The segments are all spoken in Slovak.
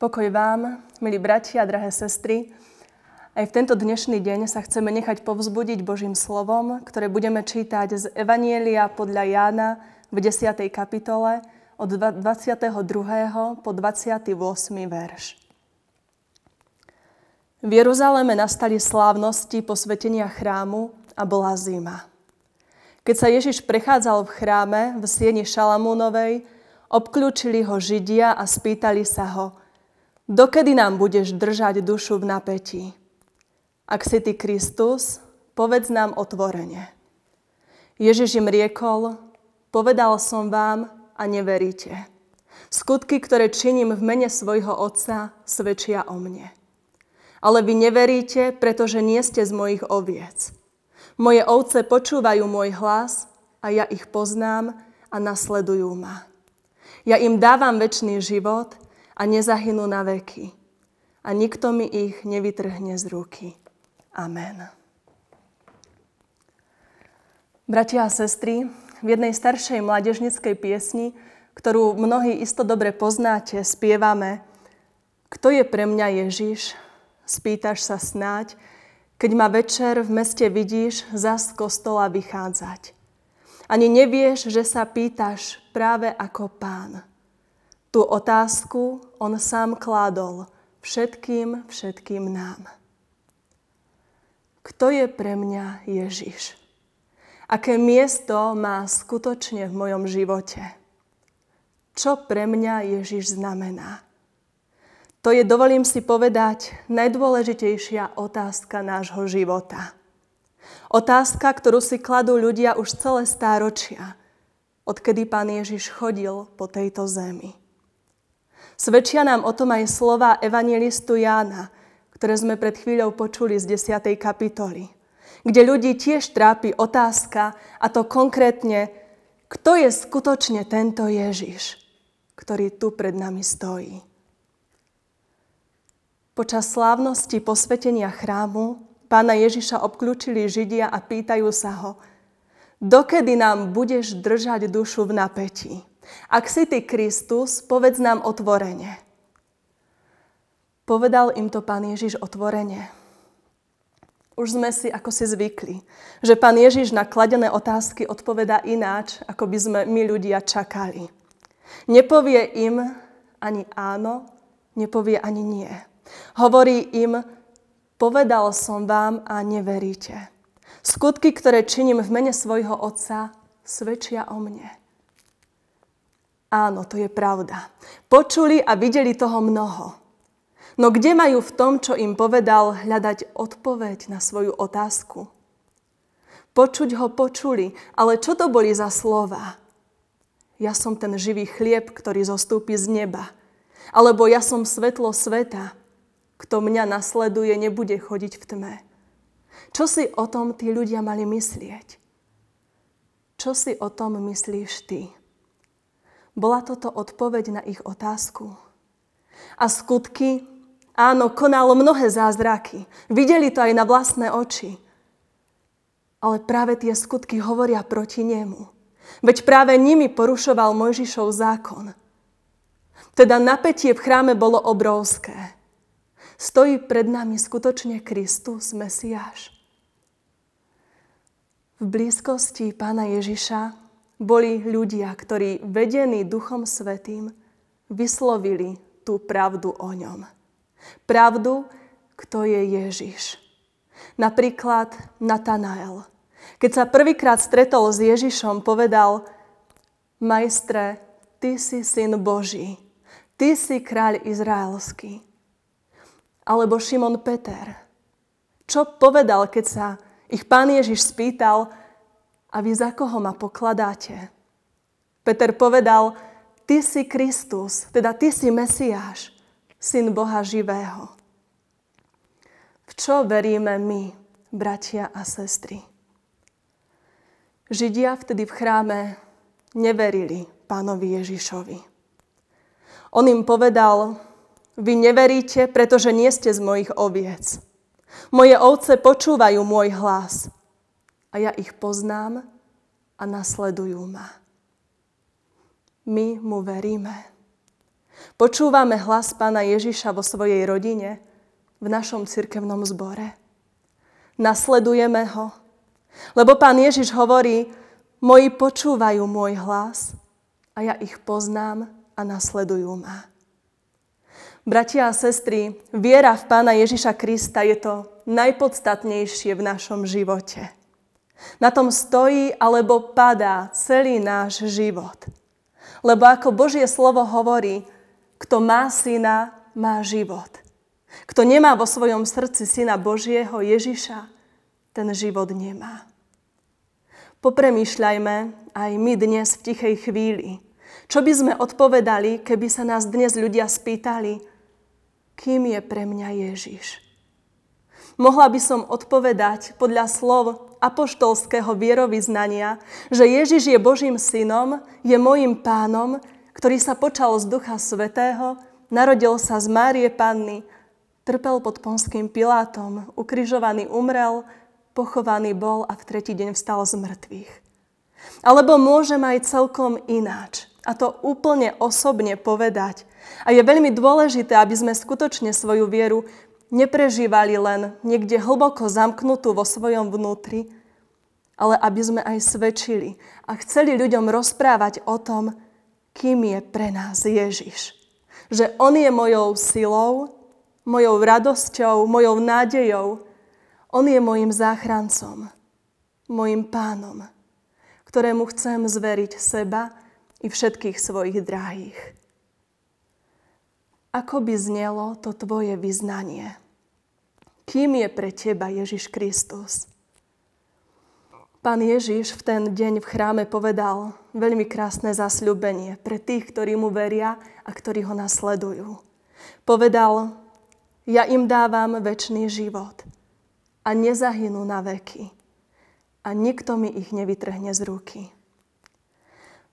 Pokoj vám, milí bratia drahé sestry. Aj v tento dnešný deň sa chceme nechať povzbudiť Božím slovom, ktoré budeme čítať z Evanielia podľa Jána v 10. kapitole od 22. po 28. verš. V Jeruzaleme nastali slávnosti posvetenia chrámu a bola zima. Keď sa Ježiš prechádzal v chráme v sieni Šalamúnovej, obklúčili ho Židia a spýtali sa ho, dokedy nám budeš držať dušu v napätí? Ak si ty Kristus, povedz nám otvorene. Ježiš im riekol, povedal som vám a neveríte. Skutky, ktoré činím v mene svojho Otca, svedčia o mne. Ale vy neveríte, pretože nie ste z mojich oviec. Moje ovce počúvajú môj hlas a ja ich poznám a nasledujú ma. Ja im dávam väčší život a nezahynú na veky. A nikto mi ich nevytrhne z ruky. Amen. Bratia a sestry, v jednej staršej mládežnickej piesni, ktorú mnohí isto dobre poznáte, spievame Kto je pre mňa Ježiš? Spýtaš sa snáď, keď ma večer v meste vidíš zas z kostola vychádzať. Ani nevieš, že sa pýtaš práve ako pán. Tú otázku on sám kládol všetkým, všetkým nám. Kto je pre mňa Ježiš? Aké miesto má skutočne v mojom živote? Čo pre mňa Ježiš znamená? To je, dovolím si povedať, najdôležitejšia otázka nášho života. Otázka, ktorú si kladú ľudia už celé stáročia, odkedy pán Ježiš chodil po tejto zemi. Svedčia nám o tom aj slova evangelistu Jána, ktoré sme pred chvíľou počuli z 10. kapitoly, kde ľudí tiež trápi otázka, a to konkrétne, kto je skutočne tento Ježiš, ktorý tu pred nami stojí. Počas slávnosti posvetenia chrámu pána Ježiša obklúčili Židia a pýtajú sa ho, dokedy nám budeš držať dušu v napätí? Ak si ty Kristus, povedz nám otvorene. Povedal im to pán Ježiš otvorene. Už sme si ako si zvykli, že pán Ježiš na kladené otázky odpovedá ináč, ako by sme my ľudia čakali. Nepovie im ani áno, nepovie ani nie. Hovorí im, povedal som vám a neveríte. Skutky, ktoré činím v mene svojho Otca, svedčia o mne. Áno, to je pravda. Počuli a videli toho mnoho. No kde majú v tom, čo im povedal, hľadať odpoveď na svoju otázku? Počuť ho počuli, ale čo to boli za slova? Ja som ten živý chlieb, ktorý zostúpi z neba. Alebo ja som svetlo sveta. Kto mňa nasleduje, nebude chodiť v tme. Čo si o tom tí ľudia mali myslieť? Čo si o tom myslíš ty? Bola toto odpoveď na ich otázku? A skutky? Áno, konalo mnohé zázraky. Videli to aj na vlastné oči. Ale práve tie skutky hovoria proti nemu. Veď práve nimi porušoval Mojžišov zákon. Teda napätie v chráme bolo obrovské. Stojí pred nami skutočne Kristus, Mesiáš. V blízkosti pána Ježiša boli ľudia, ktorí vedení Duchom Svetým vyslovili tú pravdu o ňom. Pravdu, kto je Ježiš. Napríklad Natanael. Keď sa prvýkrát stretol s Ježišom, povedal Majstre, ty si syn Boží, ty si kráľ izraelský. Alebo Šimon Peter. Čo povedal, keď sa ich pán Ježiš spýtal, a vy za koho ma pokladáte? Peter povedal, ty si Kristus, teda ty si Mesiáš, syn Boha živého. V čo veríme my, bratia a sestry? Židia vtedy v chráme neverili pánovi Ježišovi. On im povedal, vy neveríte, pretože nie ste z mojich oviec. Moje ovce počúvajú môj hlas a ja ich poznám a nasledujú ma. My mu veríme. Počúvame hlas pána Ježiša vo svojej rodine, v našom cirkevnom zbore. Nasledujeme ho, lebo pán Ježiš hovorí, moji počúvajú môj hlas a ja ich poznám a nasledujú ma. Bratia a sestry, viera v pána Ježiša Krista je to najpodstatnejšie v našom živote. Na tom stojí alebo padá celý náš život. Lebo ako Božie slovo hovorí, kto má syna, má život. Kto nemá vo svojom srdci syna Božieho Ježiša, ten život nemá. Popremýšľajme aj my dnes v tichej chvíli. Čo by sme odpovedali, keby sa nás dnes ľudia spýtali, kým je pre mňa Ježiš? Mohla by som odpovedať podľa slov apoštolského vierovýznania, že Ježiš je Božím synom, je mojim pánom, ktorý sa počal z Ducha Svetého, narodil sa z Márie Panny, trpel pod ponským Pilátom, ukrižovaný umrel, pochovaný bol a v tretí deň vstal z mŕtvych. Alebo môžem aj celkom ináč. A to úplne osobne povedať. A je veľmi dôležité, aby sme skutočne svoju vieru neprežívali len niekde hlboko zamknutú vo svojom vnútri, ale aby sme aj svedčili a chceli ľuďom rozprávať o tom, kým je pre nás Ježiš. Že On je mojou silou, mojou radosťou, mojou nádejou. On je mojim záchrancom, mojim pánom, ktorému chcem zveriť seba i všetkých svojich drahých. Ako by znelo to tvoje vyznanie? Kým je pre teba Ježiš Kristus? Pán Ježiš v ten deň v chráme povedal veľmi krásne zasľubenie pre tých, ktorí mu veria a ktorí ho nasledujú. Povedal, ja im dávam väčší život a nezahynú na veky a nikto mi ich nevytrhne z ruky.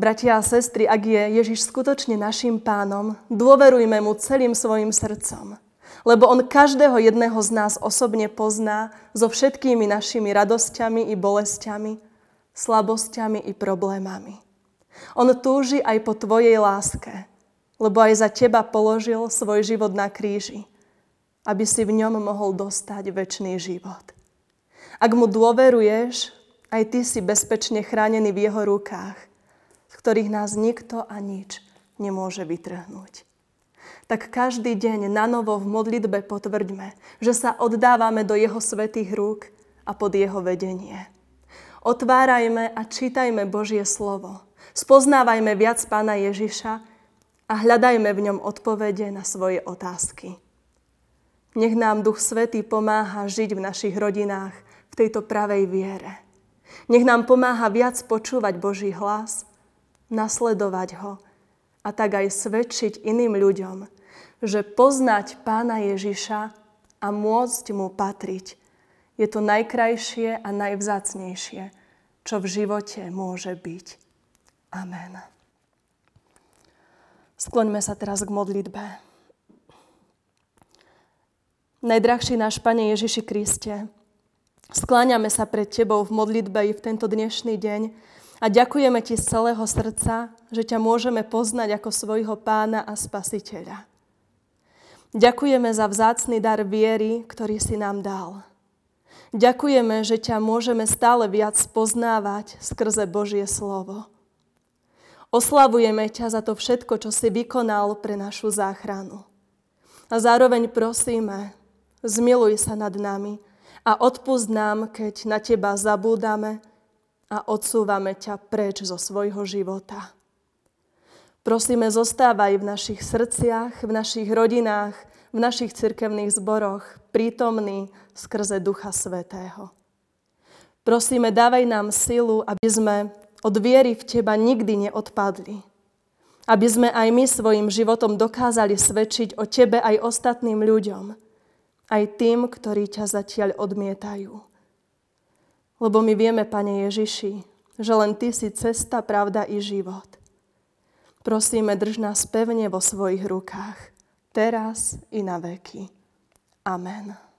Bratia a sestry, ak je Ježiš skutočne našim pánom, dôverujme mu celým svojim srdcom. Lebo on každého jedného z nás osobne pozná so všetkými našimi radosťami i bolestiami, slabosťami i problémami. On túži aj po tvojej láske, lebo aj za teba položil svoj život na kríži, aby si v ňom mohol dostať väčší život. Ak mu dôveruješ, aj ty si bezpečne chránený v jeho rukách ktorých nás nikto a nič nemôže vytrhnúť. Tak každý deň na novo v modlitbe potvrďme, že sa oddávame do Jeho svetých rúk a pod Jeho vedenie. Otvárajme a čítajme Božie slovo. Spoznávajme viac Pána Ježiša a hľadajme v ňom odpovede na svoje otázky. Nech nám Duch Svetý pomáha žiť v našich rodinách v tejto pravej viere. Nech nám pomáha viac počúvať Boží hlas nasledovať ho a tak aj svedčiť iným ľuďom, že poznať pána Ježiša a môcť mu patriť je to najkrajšie a najvzácnejšie, čo v živote môže byť. Amen. Skloňme sa teraz k modlitbe. Najdrahší náš Pane Ježiši Kriste, skláňame sa pred Tebou v modlitbe i v tento dnešný deň, a ďakujeme Ti z celého srdca, že ťa môžeme poznať ako svojho pána a spasiteľa. Ďakujeme za vzácný dar viery, ktorý si nám dal. Ďakujeme, že ťa môžeme stále viac poznávať skrze Božie slovo. Oslavujeme ťa za to všetko, čo si vykonal pre našu záchranu. A zároveň prosíme, zmiluj sa nad nami a odpust nám, keď na teba zabúdame a odsúvame ťa preč zo svojho života. Prosíme, zostávaj v našich srdciach, v našich rodinách, v našich cirkevných zboroch, prítomný skrze Ducha Svetého. Prosíme, dávaj nám silu, aby sme od viery v Teba nikdy neodpadli. Aby sme aj my svojim životom dokázali svedčiť o Tebe aj ostatným ľuďom, aj tým, ktorí ťa zatiaľ odmietajú. Lebo my vieme, Pane Ježiši, že len Ty si cesta, pravda i život. Prosíme, drž nás pevne vo svojich rukách, teraz i na veky. Amen.